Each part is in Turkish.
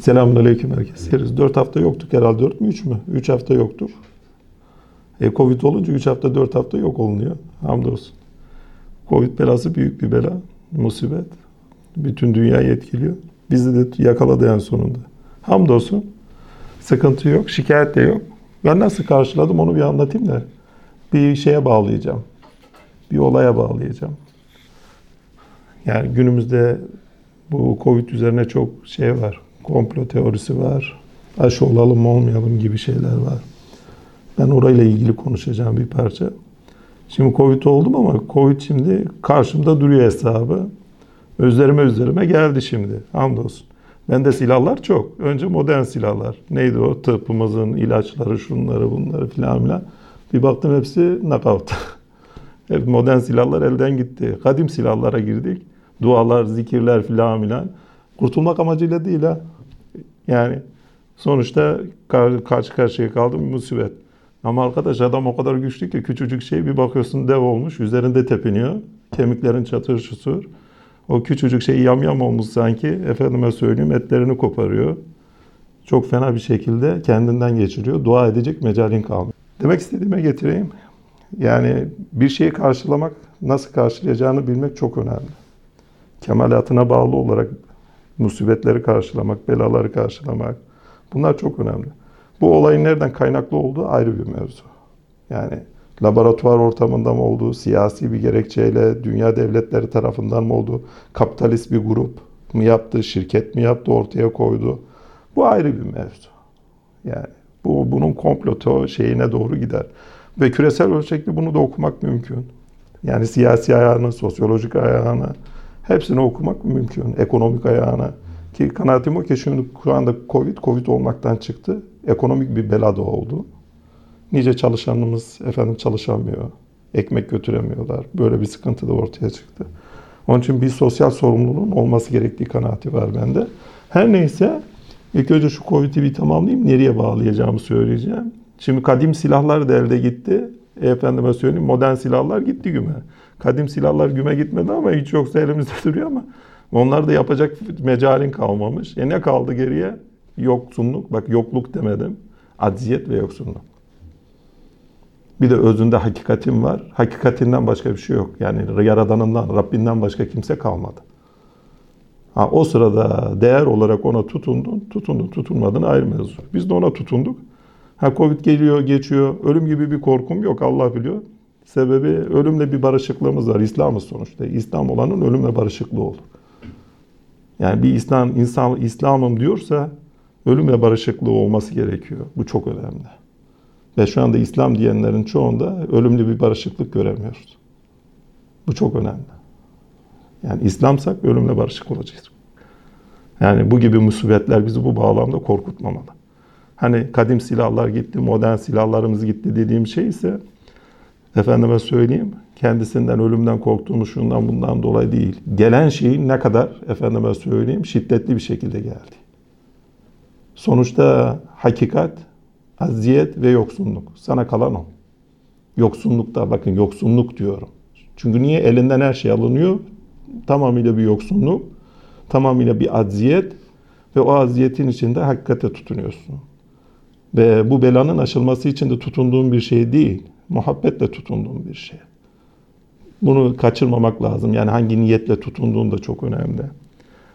Selamünaleyküm herkese. 4 hafta yoktuk herhalde. 4 mü 3 mü? 3 hafta yoktuk. E, Covid olunca 3 hafta 4 hafta yok olunuyor. Hamdolsun. Covid belası büyük bir bela. Musibet. Bütün dünyayı etkiliyor. Bizi de yakaladı en sonunda. Hamdolsun. Sıkıntı yok. Şikayet de yok. Ben nasıl karşıladım onu bir anlatayım da. Bir şeye bağlayacağım. Bir olaya bağlayacağım. Yani günümüzde bu Covid üzerine çok şey var. Komplo teorisi var. Aşı olalım mı olmayalım gibi şeyler var. Ben orayla ilgili konuşacağım bir parça. Şimdi Covid oldum ama Covid şimdi karşımda duruyor hesabı. Özlerime özlerime geldi şimdi. Hamdolsun. Bende silahlar çok. Önce modern silahlar. Neydi o? Tıbbımızın ilaçları, şunları, bunları filan filan. Bir baktım hepsi knockout. Hep modern silahlar elden gitti. Kadim silahlara girdik. Dualar, zikirler filan filan. Kurtulmak amacıyla değil ha. Yani sonuçta kar- karşı karşıya kaldım musibet. Ama arkadaş adam o kadar güçlü ki küçücük şey bir bakıyorsun dev olmuş. Üzerinde tepiniyor. Kemiklerin çatır. O küçücük şey yamyam olmuş sanki. Efendime söyleyeyim etlerini koparıyor. Çok fena bir şekilde kendinden geçiriyor. Dua edecek mecalin kalmıyor. Demek istediğime getireyim. Yani bir şeyi karşılamak, nasıl karşılayacağını bilmek çok önemli. Kemalatına bağlı olarak musibetleri karşılamak, belaları karşılamak. Bunlar çok önemli. Bu olayın nereden kaynaklı olduğu ayrı bir mevzu. Yani laboratuvar ortamında mı oldu, siyasi bir gerekçeyle dünya devletleri tarafından mı oldu, kapitalist bir grup mu yaptı, şirket mi yaptı, ortaya koydu. Bu ayrı bir mevzu. Yani bu bunun komplo şeyine doğru gider. Ve küresel ölçekli bunu da okumak mümkün. Yani siyasi ayağını, sosyolojik ayağını hepsini okumak mümkün. Ekonomik ayağını. Ki kanaatim o ki şimdi şu anda Covid, Covid olmaktan çıktı. Ekonomik bir bela da oldu. Nice çalışanımız efendim çalışamıyor. Ekmek götüremiyorlar. Böyle bir sıkıntı da ortaya çıktı. Onun için bir sosyal sorumluluğun olması gerektiği kanaati var bende. Her neyse ilk önce şu Covid'i bir tamamlayayım. Nereye bağlayacağımı söyleyeceğim. Şimdi kadim silahlar da elde gitti. E, efendime söyleyeyim modern silahlar gitti güme. Kadim silahlar güme gitmedi ama hiç yoksa elimizde duruyor ama onlar da yapacak mecalin kalmamış. E ne kaldı geriye? Yoksunluk. Bak yokluk demedim. Acziyet ve yoksunluk. Bir de özünde hakikatin var. Hakikatinden başka bir şey yok. Yani Yaradanından, Rabbinden başka kimse kalmadı. Ha, o sırada değer olarak ona tutundun, tutundun, tutunmadın ayrı mevzu. Biz de ona tutunduk. Ha Covid geliyor, geçiyor. Ölüm gibi bir korkum yok Allah biliyor. Sebebi ölümle bir barışıklığımız var. İslam'ız sonuçta. İslam olanın ölümle barışıklığı olur. Yani bir İslam, insan İslam'ım diyorsa ölümle barışıklığı olması gerekiyor. Bu çok önemli. Ve şu anda İslam diyenlerin çoğunda ölümlü bir barışıklık göremiyoruz. Bu çok önemli. Yani İslamsak ölümle barışık olacağız. Yani bu gibi musibetler bizi bu bağlamda korkutmamalı. Hani kadim silahlar gitti, modern silahlarımız gitti dediğim şey ise efendime söyleyeyim kendisinden ölümden korktuğumuz şundan bundan dolayı değil. Gelen şeyin ne kadar efendime söyleyeyim şiddetli bir şekilde geldi. Sonuçta hakikat, aziyet ve yoksunluk. Sana kalan o. Yoksunlukta bakın yoksunluk diyorum. Çünkü niye elinden her şey alınıyor? Tamamıyla bir yoksunluk, tamamıyla bir aziyet ve o aziyetin içinde hakikate tutunuyorsun. Ve bu belanın aşılması için de tutunduğun bir şey değil, muhabbetle tutunduğun bir şey. Bunu kaçırmamak lazım. Yani hangi niyetle tutunduğun da çok önemli.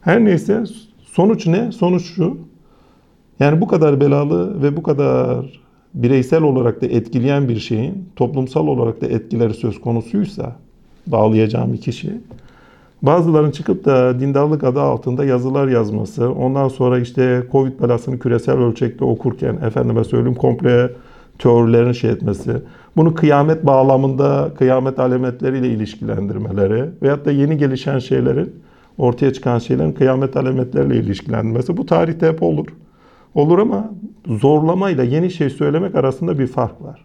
Her neyse sonuç ne? Sonuç şu. Yani bu kadar belalı ve bu kadar bireysel olarak da etkileyen bir şeyin toplumsal olarak da etkileri söz konusuysa bağlayacağım iki şey. Bazıların çıkıp da dindarlık adı altında yazılar yazması, ondan sonra işte Covid belasını küresel ölçekte okurken efendime söyleyeyim komple teorilerini şey etmesi, bunu kıyamet bağlamında kıyamet alametleriyle ilişkilendirmeleri veyahut da yeni gelişen şeylerin ortaya çıkan şeylerin kıyamet alametleriyle ilişkilendirmesi bu tarihte hep olur. Olur ama zorlamayla yeni şey söylemek arasında bir fark var.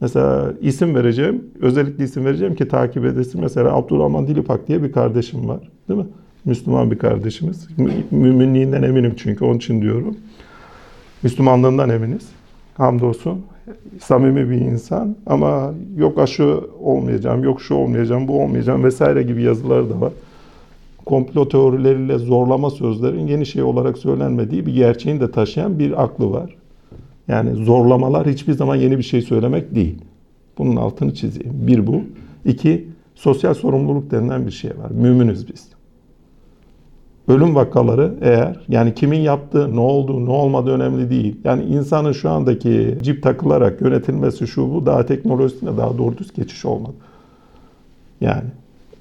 Mesela isim vereceğim, özellikle isim vereceğim ki takip edesin. Mesela Abdurrahman Dilipak diye bir kardeşim var. Değil mi? Müslüman bir kardeşimiz. Müminliğinden eminim çünkü onun için diyorum. Müslümanlığından eminiz. Hamdolsun. Samimi bir insan ama yok aşı olmayacağım, yok şu olmayacağım, bu olmayacağım vesaire gibi yazıları da var. komplo teorileriyle zorlama sözlerin yeni şey olarak söylenmediği bir gerçeğini de taşıyan bir aklı var. Yani zorlamalar hiçbir zaman yeni bir şey söylemek değil. Bunun altını çizeyim. Bir bu. İki, sosyal sorumluluk denilen bir şey var. Müminiz biz. Ölüm vakaları eğer yani kimin yaptığı, ne oldu, ne olmadı önemli değil. Yani insanın şu andaki cip takılarak yönetilmesi şu bu daha teknolojisine daha doğru düz geçiş olmadı. Yani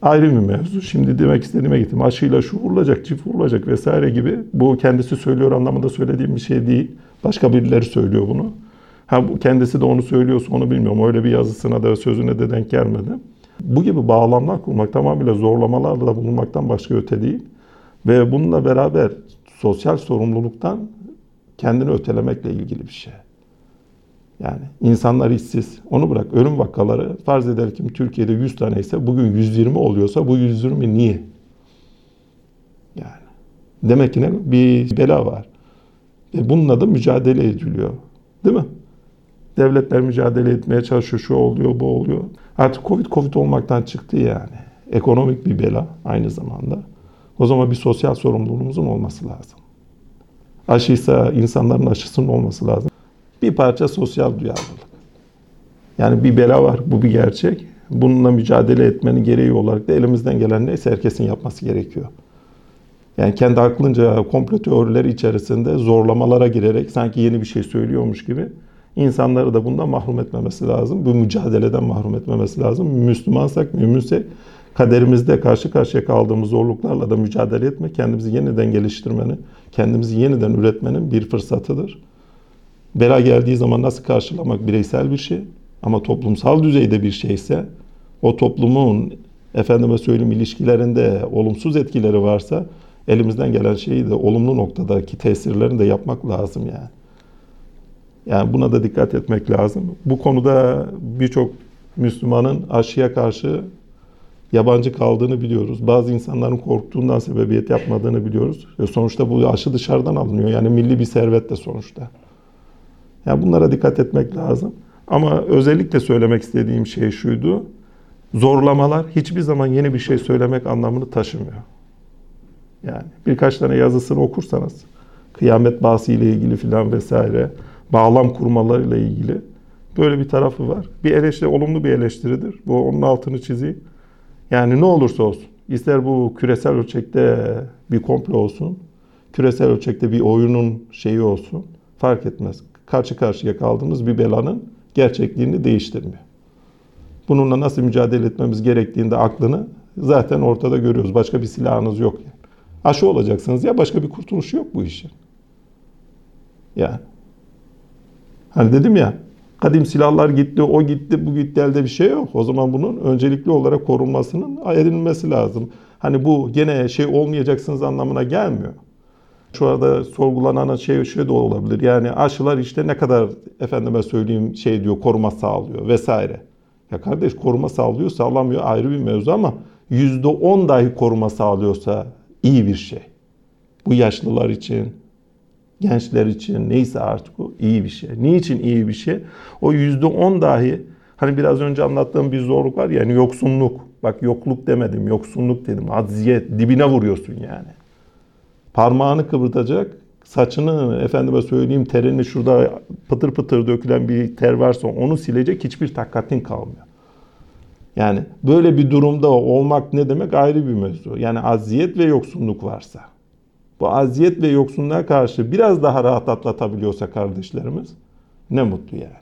ayrı bir mevzu. Şimdi demek istediğime gittim. Aşıyla şu vurulacak, çift vurulacak vesaire gibi. Bu kendisi söylüyor anlamında söylediğim bir şey değil. Başka birileri söylüyor bunu. Ha bu kendisi de onu söylüyorsa onu bilmiyorum. Öyle bir yazısına da sözüne de denk gelmedi. Bu gibi bağlamlar kurmak tamamıyla zorlamalarla bulunmaktan başka öte değil. Ve bununla beraber sosyal sorumluluktan kendini ötelemekle ilgili bir şey. Yani insanlar işsiz. Onu bırak ölüm vakaları farz edelim ki Türkiye'de 100 tane ise bugün 120 oluyorsa bu 120 niye? Yani demek ki ne? Bir bela var. E bununla da mücadele ediliyor. Değil mi? Devletler mücadele etmeye çalışıyor. Şu oluyor, bu oluyor. Artık Covid Covid olmaktan çıktı yani. Ekonomik bir bela aynı zamanda. O zaman bir sosyal sorumluluğumuzun olması lazım. Aşıysa insanların aşısının olması lazım. Bir parça sosyal duyarlılık. Yani bir bela var, bu bir gerçek. Bununla mücadele etmenin gereği olarak da elimizden gelen neyse herkesin yapması gerekiyor. Yani kendi aklınca komplo teorileri içerisinde zorlamalara girerek sanki yeni bir şey söylüyormuş gibi insanları da bundan mahrum etmemesi lazım. Bu mücadeleden mahrum etmemesi lazım. Müslümansak, müminsek kaderimizde karşı karşıya kaldığımız zorluklarla da mücadele etme, kendimizi yeniden geliştirmenin, kendimizi yeniden üretmenin bir fırsatıdır. Bela geldiği zaman nasıl karşılamak bireysel bir şey ama toplumsal düzeyde bir şeyse o toplumun efendime söyleyeyim ilişkilerinde olumsuz etkileri varsa elimizden gelen şeyi de olumlu noktadaki tesirlerini de yapmak lazım yani. Yani buna da dikkat etmek lazım. Bu konuda birçok Müslümanın aşıya karşı yabancı kaldığını biliyoruz. Bazı insanların korktuğundan sebebiyet yapmadığını biliyoruz. Ve sonuçta bu aşı dışarıdan alınıyor. Yani milli bir servet de sonuçta. Yani bunlara dikkat etmek lazım. Ama özellikle söylemek istediğim şey şuydu. Zorlamalar hiçbir zaman yeni bir şey söylemek anlamını taşımıyor. Yani birkaç tane yazısını okursanız kıyamet bahsi ile ilgili filan vesaire bağlam kurmalarıyla ilgili böyle bir tarafı var. Bir eleştiri olumlu bir eleştiridir. Bu onun altını çizeyim. Yani ne olursa olsun ister bu küresel ölçekte bir komplo olsun, küresel ölçekte bir oyunun şeyi olsun fark etmez. Karşı karşıya kaldığımız bir belanın gerçekliğini değiştirmiyor. Bununla nasıl mücadele etmemiz gerektiğinde aklını zaten ortada görüyoruz. Başka bir silahınız yok. Yani. Aşı olacaksınız ya başka bir kurtuluşu yok bu işin. Yani. Hani dedim ya kadim silahlar gitti, o gitti, bu gitti elde bir şey yok. O zaman bunun öncelikli olarak korunmasının edilmesi lazım. Hani bu gene şey olmayacaksınız anlamına gelmiyor. Şu arada sorgulanan şey şey de olabilir. Yani aşılar işte ne kadar efendime söyleyeyim şey diyor koruma sağlıyor vesaire. Ya kardeş koruma sağlıyor sağlamıyor ayrı bir mevzu ama %10 dahi koruma sağlıyorsa iyi bir şey. Bu yaşlılar için, gençler için neyse artık o iyi bir şey. Niçin iyi bir şey? O %10 dahi hani biraz önce anlattığım bir zorluk var ya yani yoksunluk. Bak yokluk demedim, yoksunluk dedim. Acziyet, dibine vuruyorsun yani. Parmağını kıvırtacak, saçını efendime söyleyeyim terini şurada pıtır pıtır dökülen bir ter varsa onu silecek hiçbir takatin kalmıyor. Yani böyle bir durumda olmak ne demek ayrı bir mevzu. Yani aziyet ve yoksunluk varsa. Bu aziyet ve yoksunluğa karşı biraz daha rahat atlatabiliyorsa kardeşlerimiz ne mutlu yani.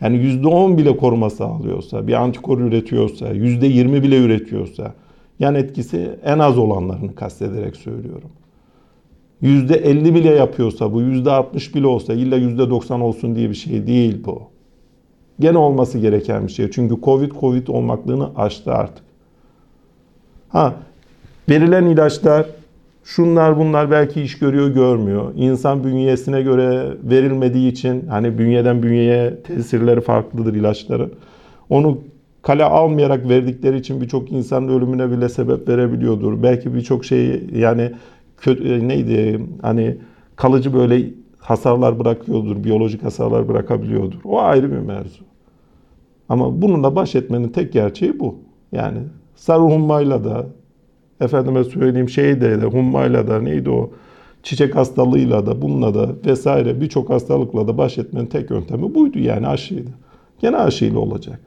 Yani %10 bile koruma sağlıyorsa, bir antikor üretiyorsa, %20 bile üretiyorsa, yan etkisi en az olanlarını kastederek söylüyorum. %50 bile yapıyorsa, bu %60 bile olsa, illa %90 olsun diye bir şey değil bu. Gene olması gereken bir şey. Çünkü Covid, Covid olmaklığını aştı artık. Ha, verilen ilaçlar, şunlar bunlar belki iş görüyor görmüyor. İnsan bünyesine göre verilmediği için hani bünyeden bünyeye tesirleri farklıdır ilaçların. Onu kale almayarak verdikleri için birçok insanın ölümüne bile sebep verebiliyordur. Belki birçok şey yani kötü, neydi hani kalıcı böyle hasarlar bırakıyordur, biyolojik hasarlar bırakabiliyordur. O ayrı bir mevzu. Ama bununla baş etmenin tek gerçeği bu. Yani sarı hummayla da efendime söyleyeyim şeyde de hummayla da neydi o çiçek hastalığıyla da bununla da vesaire birçok hastalıkla da baş etmenin tek yöntemi buydu yani aşıydı. Gene aşıyla olacak.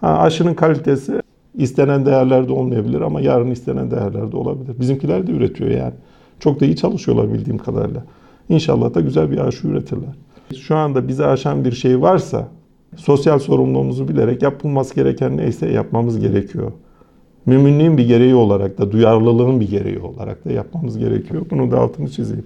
Ha, aşının kalitesi istenen değerlerde olmayabilir ama yarın istenen değerlerde olabilir. Bizimkiler de üretiyor yani. Çok da iyi çalışıyorlar bildiğim kadarıyla. İnşallah da güzel bir aşı üretirler. Şu anda bizi aşan bir şey varsa sosyal sorumluluğumuzu bilerek yapılması gereken neyse yapmamız gerekiyor. Müminliğin bir gereği olarak da, duyarlılığın bir gereği olarak da yapmamız gerekiyor. Bunu da altını çizeyim.